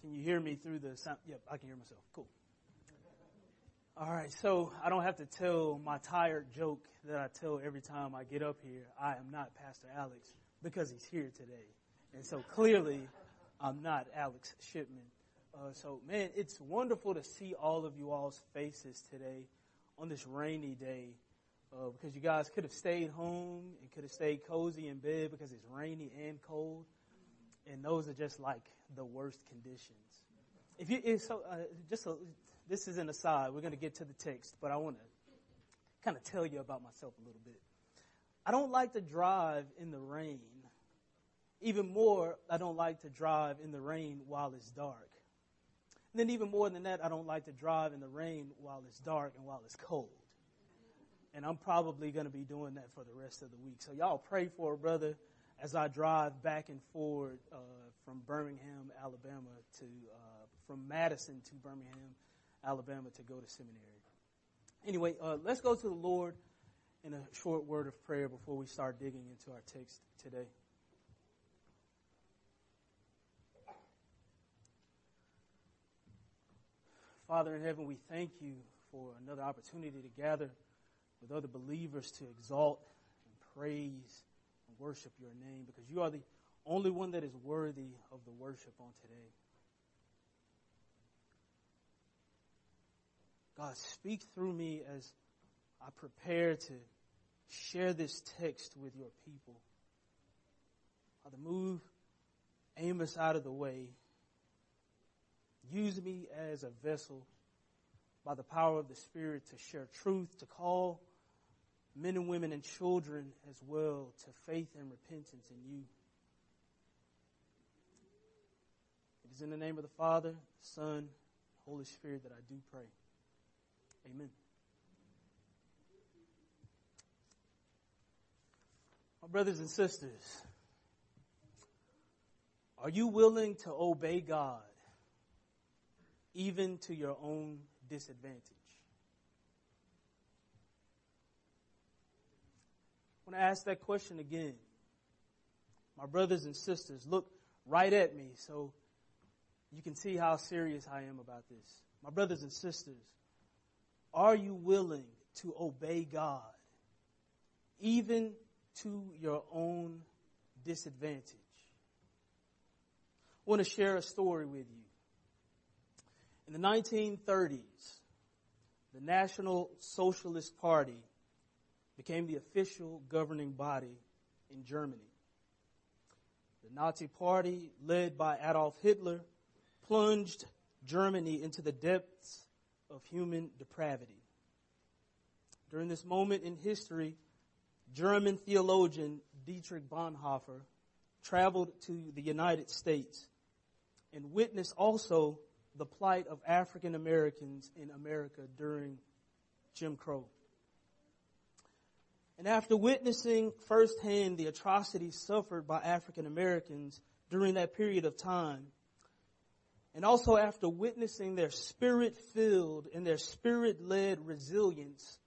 Can you hear me through the sound? Yep, I can hear myself. Cool. All right, so I don't have to tell my tired joke that I tell every time I get up here. I am not Pastor Alex because he's here today. And so clearly, I'm not Alex Shipman. Uh, so, man, it's wonderful to see all of you all's faces today on this rainy day uh, because you guys could have stayed home and could have stayed cozy in bed because it's rainy and cold. And those are just like the worst conditions. If you, so, uh, just a, this is an aside. We're going to get to the text, but I want to kind of tell you about myself a little bit. I don't like to drive in the rain. Even more, I don't like to drive in the rain while it's dark. And then even more than that, I don't like to drive in the rain while it's dark and while it's cold. And I'm probably going to be doing that for the rest of the week. So y'all pray for a brother as I drive back and forward uh, from Birmingham, Alabama to uh, from Madison to Birmingham, Alabama to go to seminary. Anyway, uh, let's go to the Lord in a short word of prayer before we start digging into our text today. Father in heaven, we thank you for another opportunity to gather with other believers to exalt and praise worship your name because you are the only one that is worthy of the worship on today. God, speak through me as I prepare to share this text with your people. Father, move Amos out of the way Use me as a vessel by the power of the Spirit to share truth, to call men and women and children as well to faith and repentance in you. It is in the name of the Father, Son, Holy Spirit that I do pray. Amen. My brothers and sisters, are you willing to obey God even to your own disadvantage. I want to ask that question again. My brothers and sisters, look right at me so you can see how serious I am about this. My brothers and sisters, are you willing to obey God even to your own disadvantage? I want to share a story with you. In the 1930s, the National Socialist Party became the official governing body in Germany. The Nazi Party, led by Adolf Hitler, plunged Germany into the depths of human depravity. During this moment in history, German theologian Dietrich Bonhoeffer traveled to the United States and witnessed also the plight of African Americans in America during Jim Crow. And after witnessing firsthand the atrocities suffered by African Americans during that period of time, and also after witnessing their spirit filled and their spirit led resilience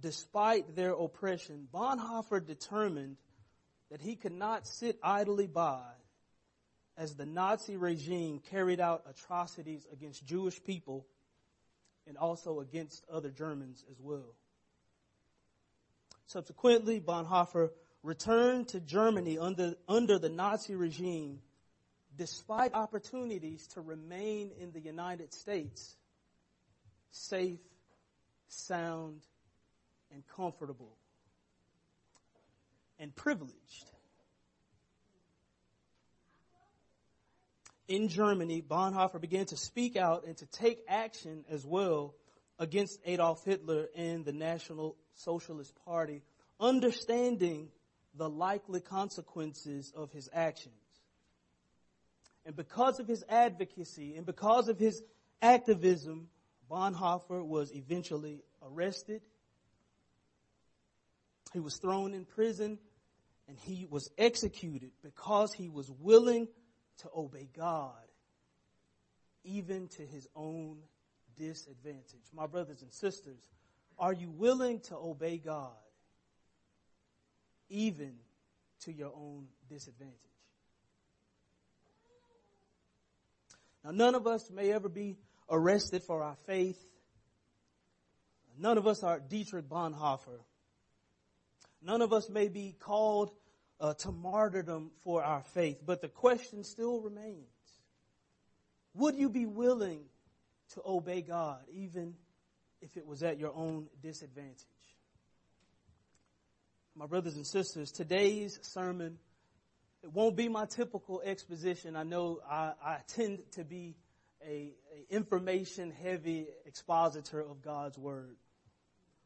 despite their oppression, Bonhoeffer determined that he could not sit idly by as the Nazi regime carried out atrocities against Jewish people and also against other Germans as well. Subsequently, Bonhoeffer returned to Germany under, under the Nazi regime despite opportunities to remain in the United States safe, sound, and comfortable and privileged. in Germany, Bonhoeffer began to speak out and to take action as well against Adolf Hitler and the National Socialist Party, understanding the likely consequences of his actions. And because of his advocacy and because of his activism, Bonhoeffer was eventually arrested. He was thrown in prison and he was executed because he was willing to obey God, even to his own disadvantage. My brothers and sisters, are you willing to obey God, even to your own disadvantage? Now, none of us may ever be arrested for our faith. None of us are Dietrich Bonhoeffer. None of us may be called uh, to martyrdom for our faith, but the question still remains. Would you be willing to obey God even if it was at your own disadvantage? My brothers and sisters, today's sermon, it won't be my typical exposition. I know I, I tend to be a, a information heavy expositor of God's word.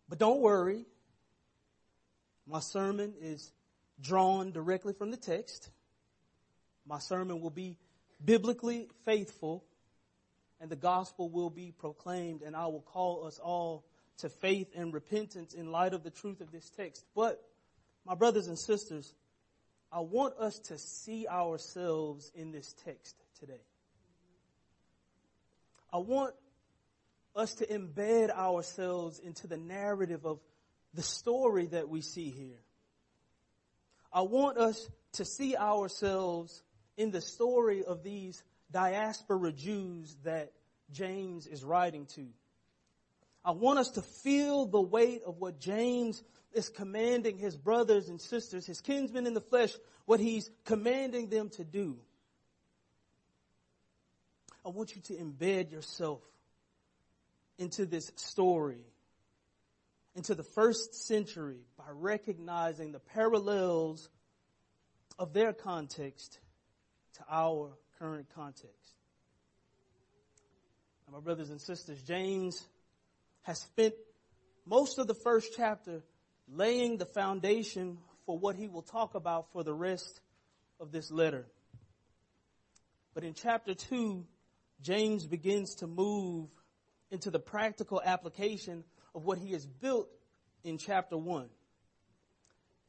But don't worry. My sermon is drawn directly from the text. My sermon will be biblically faithful and the gospel will be proclaimed and I will call us all to faith and repentance in light of the truth of this text. But my brothers and sisters, I want us to see ourselves in this text today. I want us to embed ourselves into the narrative of the story that we see here. I want us to see ourselves in the story of these diaspora Jews that James is writing to. I want us to feel the weight of what James is commanding his brothers and sisters, his kinsmen in the flesh, what he's commanding them to do. I want you to embed yourself into this story, into the first century by recognizing the parallels of their context to our current context. my brothers and sisters, James has spent most of the first chapter laying the foundation for what he will talk about for the rest of this letter. But in chapter 2, James begins to move into the practical application of what he has built in chapter 1.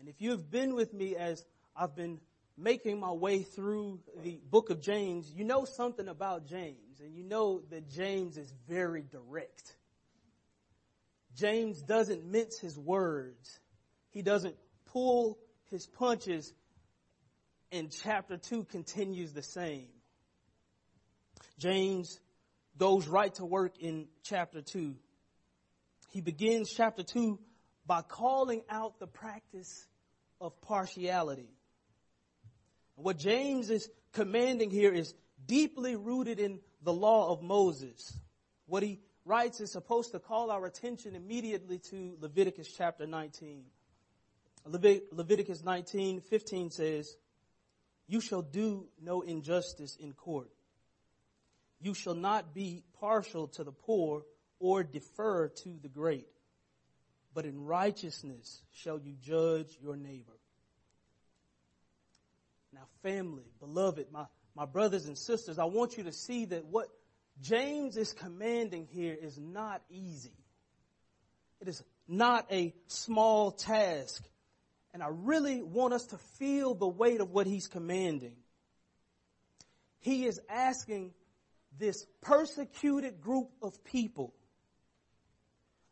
And if you have been with me as I've been making my way through the book of James, you know something about James, and you know that James is very direct. James doesn't mince his words. He doesn't pull his punches, and chapter 2 continues the same. James goes right to work in chapter 2. He begins chapter 2 by calling out the practice of partiality. What James is commanding here is deeply rooted in the law of Moses. What he writes is supposed to call our attention immediately to Leviticus chapter 19. Leviticus 19, 15 says, You shall do no injustice in court. You shall not be partial to the poor or defer to the great, but in righteousness shall you judge your neighbor. Now, family, beloved, my, my brothers and sisters, I want you to see that what James is commanding here is not easy. It is not a small task. And I really want us to feel the weight of what he's commanding. He is asking this persecuted group of people,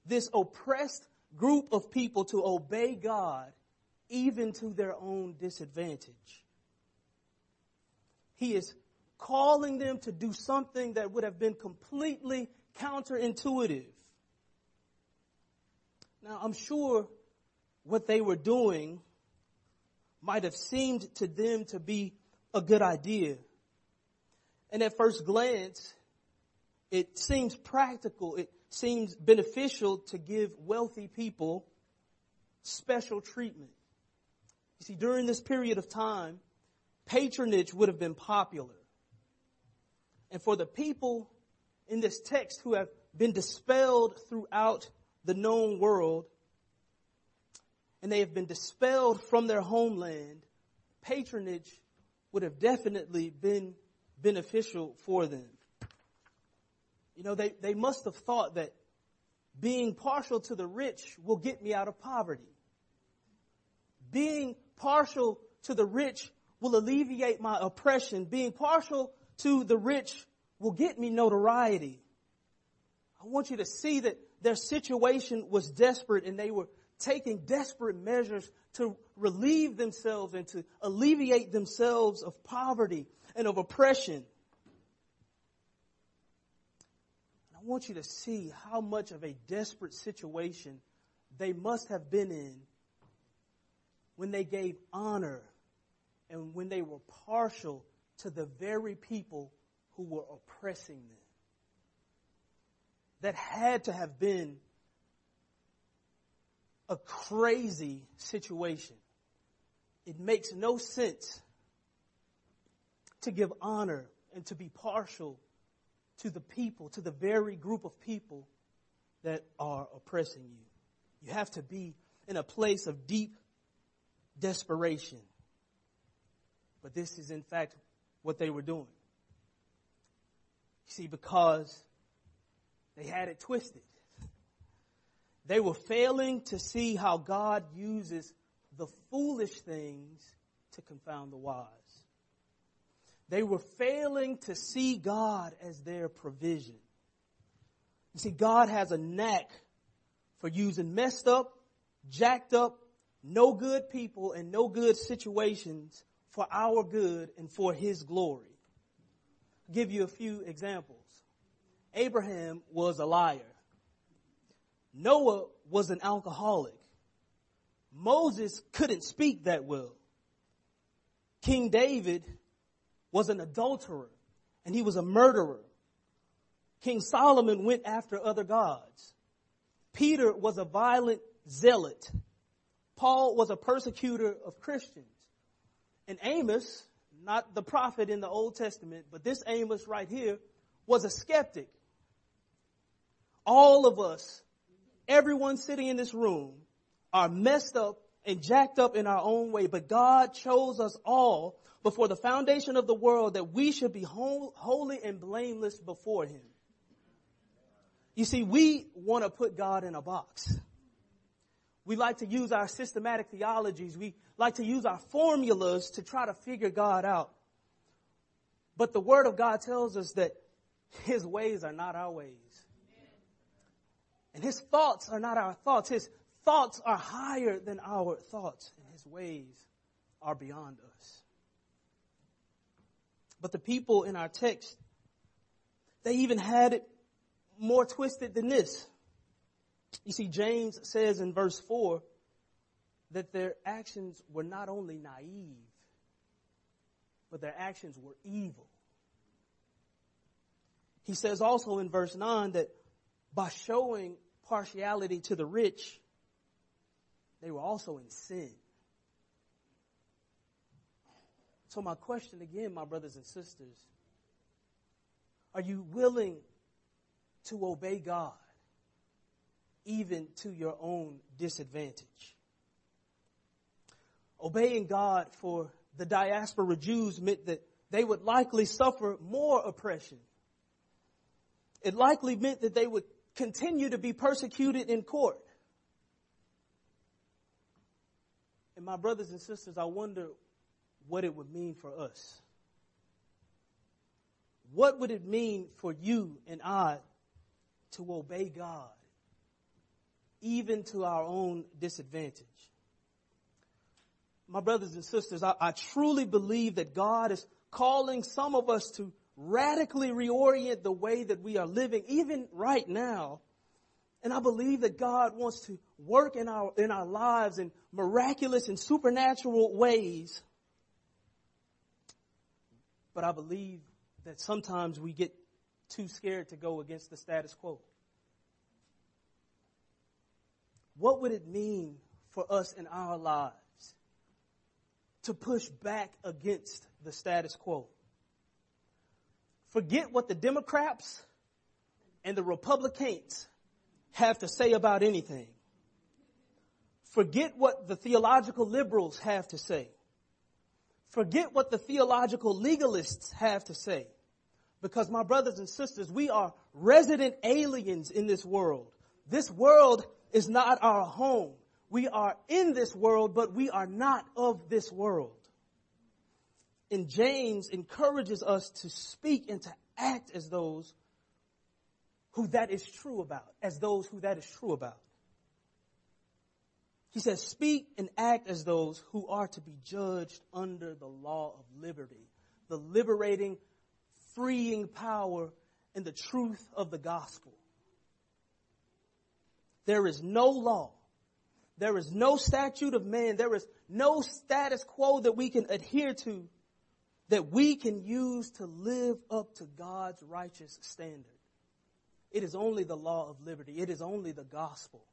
this oppressed group of people to obey God even to their own disadvantage. He is calling them to do something that would have been completely counterintuitive. Now, I'm sure what they were doing might have seemed to them to be a good idea. And at first glance, it seems practical. It seems beneficial to give wealthy people special treatment. You see, during this period of time, patronage would have been popular. And for the people in this text who have been dispelled throughout the known world, and they have been dispelled from their homeland, patronage would have definitely been beneficial for them. You know, they, they must have thought that being partial to the rich will get me out of poverty. Being partial to the rich will alleviate my oppression. Being partial to the rich will get me notoriety. I want you to see that their situation was desperate and they were taking desperate measures to relieve themselves and to alleviate themselves of poverty and of oppression. I want you to see how much of a desperate situation they must have been in when they gave honor and when they were partial to the very people who were oppressing them. That had to have been a crazy situation. It makes no sense to give honor and to be partial to the people, to the very group of people that are oppressing you. You have to be in a place of deep desperation. But this is in fact what they were doing. You see, because they had it twisted. They were failing to see how God uses the foolish things to confound the wise. They were failing to see God as their provision. You see, God has a knack for using messed up, jacked up, no good people and no good situations for our good and for His glory. I'll give you a few examples. Abraham was a liar. Noah was an alcoholic. Moses couldn't speak that well. King David was an adulterer and he was a murderer. King Solomon went after other gods. Peter was a violent zealot. Paul was a persecutor of Christians. And Amos, not the prophet in the Old Testament, but this Amos right here was a skeptic. All of us, everyone sitting in this room are messed up and jacked up in our own way, but God chose us all before the foundation of the world that we should be holy and blameless before Him. You see, we want to put God in a box. We like to use our systematic theologies. We like to use our formulas to try to figure God out. But the Word of God tells us that His ways are not our ways. And His thoughts are not our thoughts. His thoughts are higher than our thoughts. And His ways are beyond us. But the people in our text, they even had it more twisted than this. You see, James says in verse 4 that their actions were not only naive, but their actions were evil. He says also in verse 9 that by showing partiality to the rich, they were also in sin. So my question again, my brothers and sisters, are you willing to obey God? Even to your own disadvantage. Obeying God for the diaspora Jews meant that they would likely suffer more oppression. It likely meant that they would continue to be persecuted in court. And my brothers and sisters, I wonder what it would mean for us. What would it mean for you and I to obey God even to our own disadvantage. My brothers and sisters, I, I truly believe that God is calling some of us to radically reorient the way that we are living, even right now. And I believe that God wants to work in our, in our lives in miraculous and supernatural ways. But I believe that sometimes we get too scared to go against the status quo. What would it mean for us in our lives to push back against the status quo? Forget what the Democrats and the Republicans have to say about anything. Forget what the theological liberals have to say. Forget what the theological legalists have to say. Because my brothers and sisters, we are resident aliens in this world. This world is not our home. We are in this world, but we are not of this world. And James encourages us to speak and to act as those who that is true about, as those who that is true about. He says, speak and act as those who are to be judged under the law of liberty, the liberating, freeing power and the truth of the gospel. There is no law. There is no statute of man. There is no status quo that we can adhere to that we can use to live up to God's righteous standard. It is only the law of liberty. It is only the gospel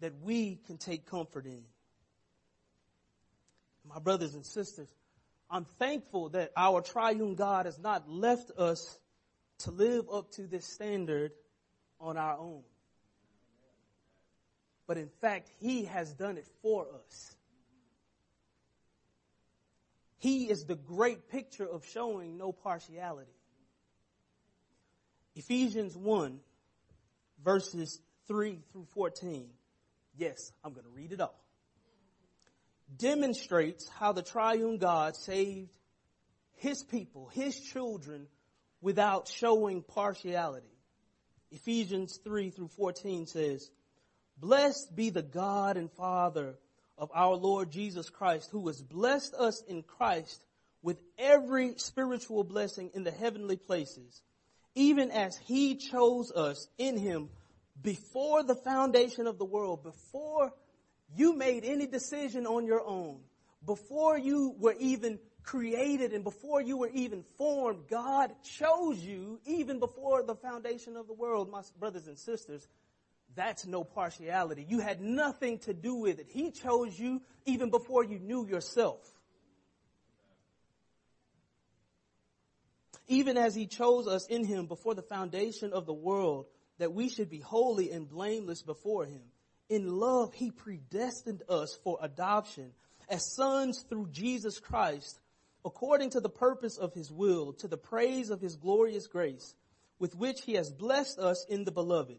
that we can take comfort in. My brothers and sisters, I'm thankful that our triune God has not left us to live up to this standard on our own. But in fact, He has done it for us. He is the great picture of showing no partiality. Ephesians 1, verses 3 through 14. Yes, I'm going to read it all. Demonstrates how the triune God saved his people, his children, without showing partiality. Ephesians 3 through 14 says, Blessed be the God and Father of our Lord Jesus Christ, who has blessed us in Christ with every spiritual blessing in the heavenly places, even as he chose us in him before the foundation of the world, before you made any decision on your own, before you were even created and before you were even formed, God chose you even before the foundation of the world, my brothers and sisters. That's no partiality. You had nothing to do with it. He chose you even before you knew yourself. Even as he chose us in him before the foundation of the world, that we should be holy and blameless before him. In love, he predestined us for adoption as sons through Jesus Christ, according to the purpose of his will, to the praise of his glorious grace, with which he has blessed us in the beloved.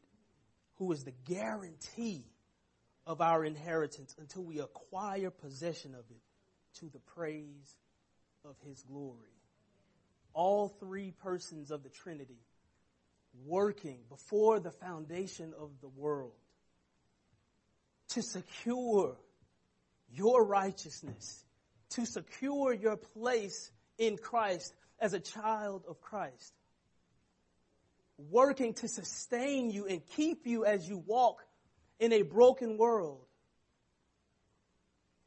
who is the guarantee of our inheritance until we acquire possession of it to the praise of his glory. All three persons of the Trinity working before the foundation of the world to secure your righteousness, to secure your place in Christ as a child of Christ. Working to sustain you and keep you as you walk in a broken world.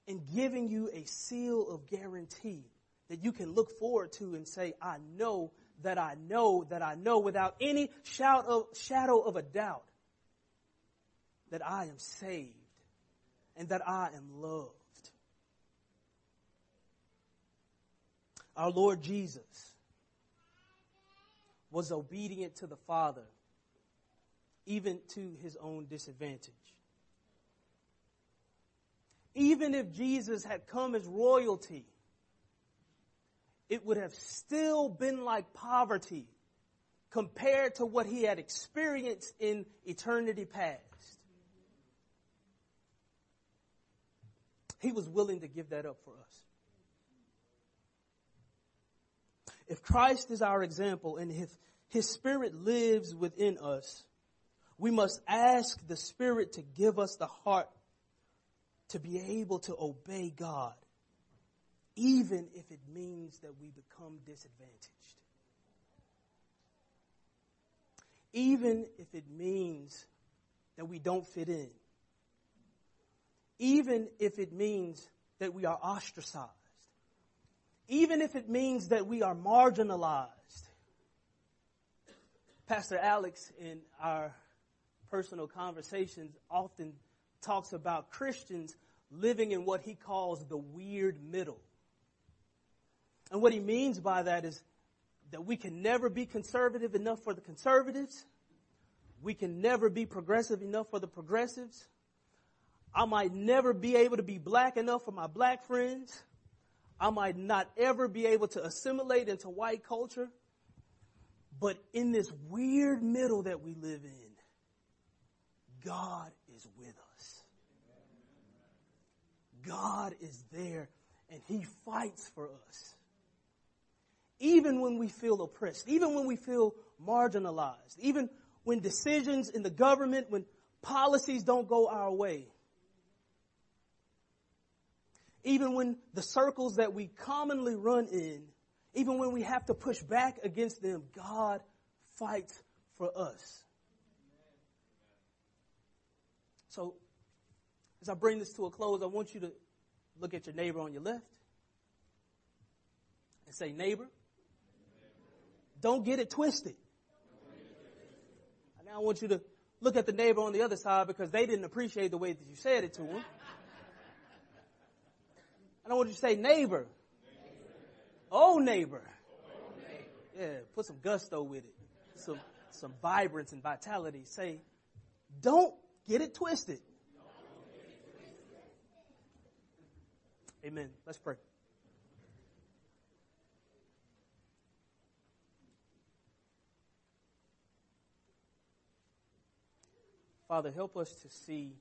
And giving you a seal of guarantee that you can look forward to and say, I know that I know that I know without any shadow of a doubt that I am saved and that I am loved. Our Lord Jesus was obedient to the Father, even to his own disadvantage. Even if Jesus had come as royalty, it would have still been like poverty compared to what he had experienced in eternity past. He was willing to give that up for us. If Christ is our example and if his spirit lives within us, we must ask the spirit to give us the heart to be able to obey God even if it means that we become disadvantaged. Even if it means that we don't fit in. Even if it means that we are ostracized. Even if it means that we are marginalized. Pastor Alex, in our personal conversations, often talks about Christians living in what he calls the weird middle. And what he means by that is that we can never be conservative enough for the conservatives. We can never be progressive enough for the progressives. I might never be able to be black enough for my black friends. I might not ever be able to assimilate into white culture. But in this weird middle that we live in, God is with us. God is there and He fights for us. Even when we feel oppressed, even when we feel marginalized, even when decisions in the government, when policies don't go our way, even when the circles that we commonly run in, even when we have to push back against them, God fights for us. So, as I bring this to a close, I want you to look at your neighbor on your left and say, Neighbor, don't get it twisted. And now I want you to look at the neighbor on the other side because they didn't appreciate the way that you said it to them. I want you to say, neighbor. Oh, neighbor. Yeah, put some gusto with it. Some, some vibrance and vitality. Say, don't get it twisted. Amen. Let's pray. Father, help us to see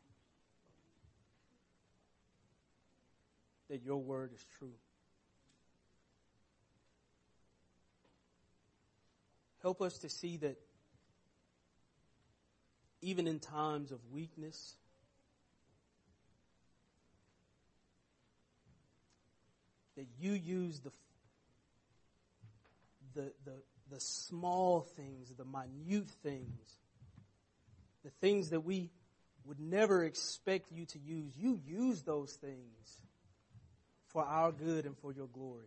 that your word is true. Help us to see that even in times of weakness, that you use the, the, the, the small things, the minute things, the things that we would never expect you to use. You use those things for our good and for your glory.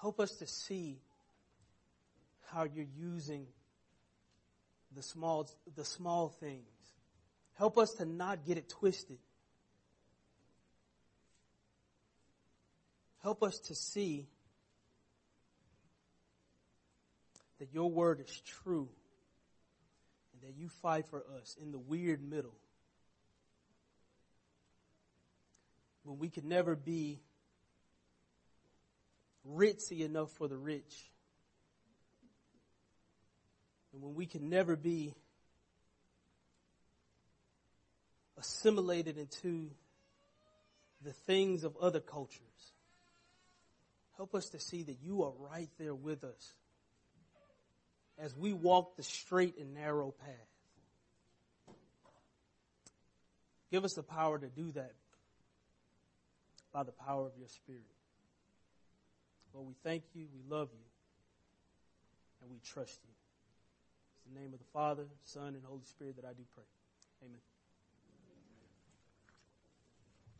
Help us to see how you're using the small, the small things. Help us to not get it twisted. Help us to see that your word is true and that you fight for us in the weird middle. When we could never be ritzy enough for the rich. And when we can never be assimilated into the things of other cultures. Help us to see that you are right there with us as we walk the straight and narrow path. Give us the power to do that by the power of your Spirit. Lord, we thank you, we love you, and we trust you. It's the name of the Father, Son, and Holy Spirit that I do pray. Amen.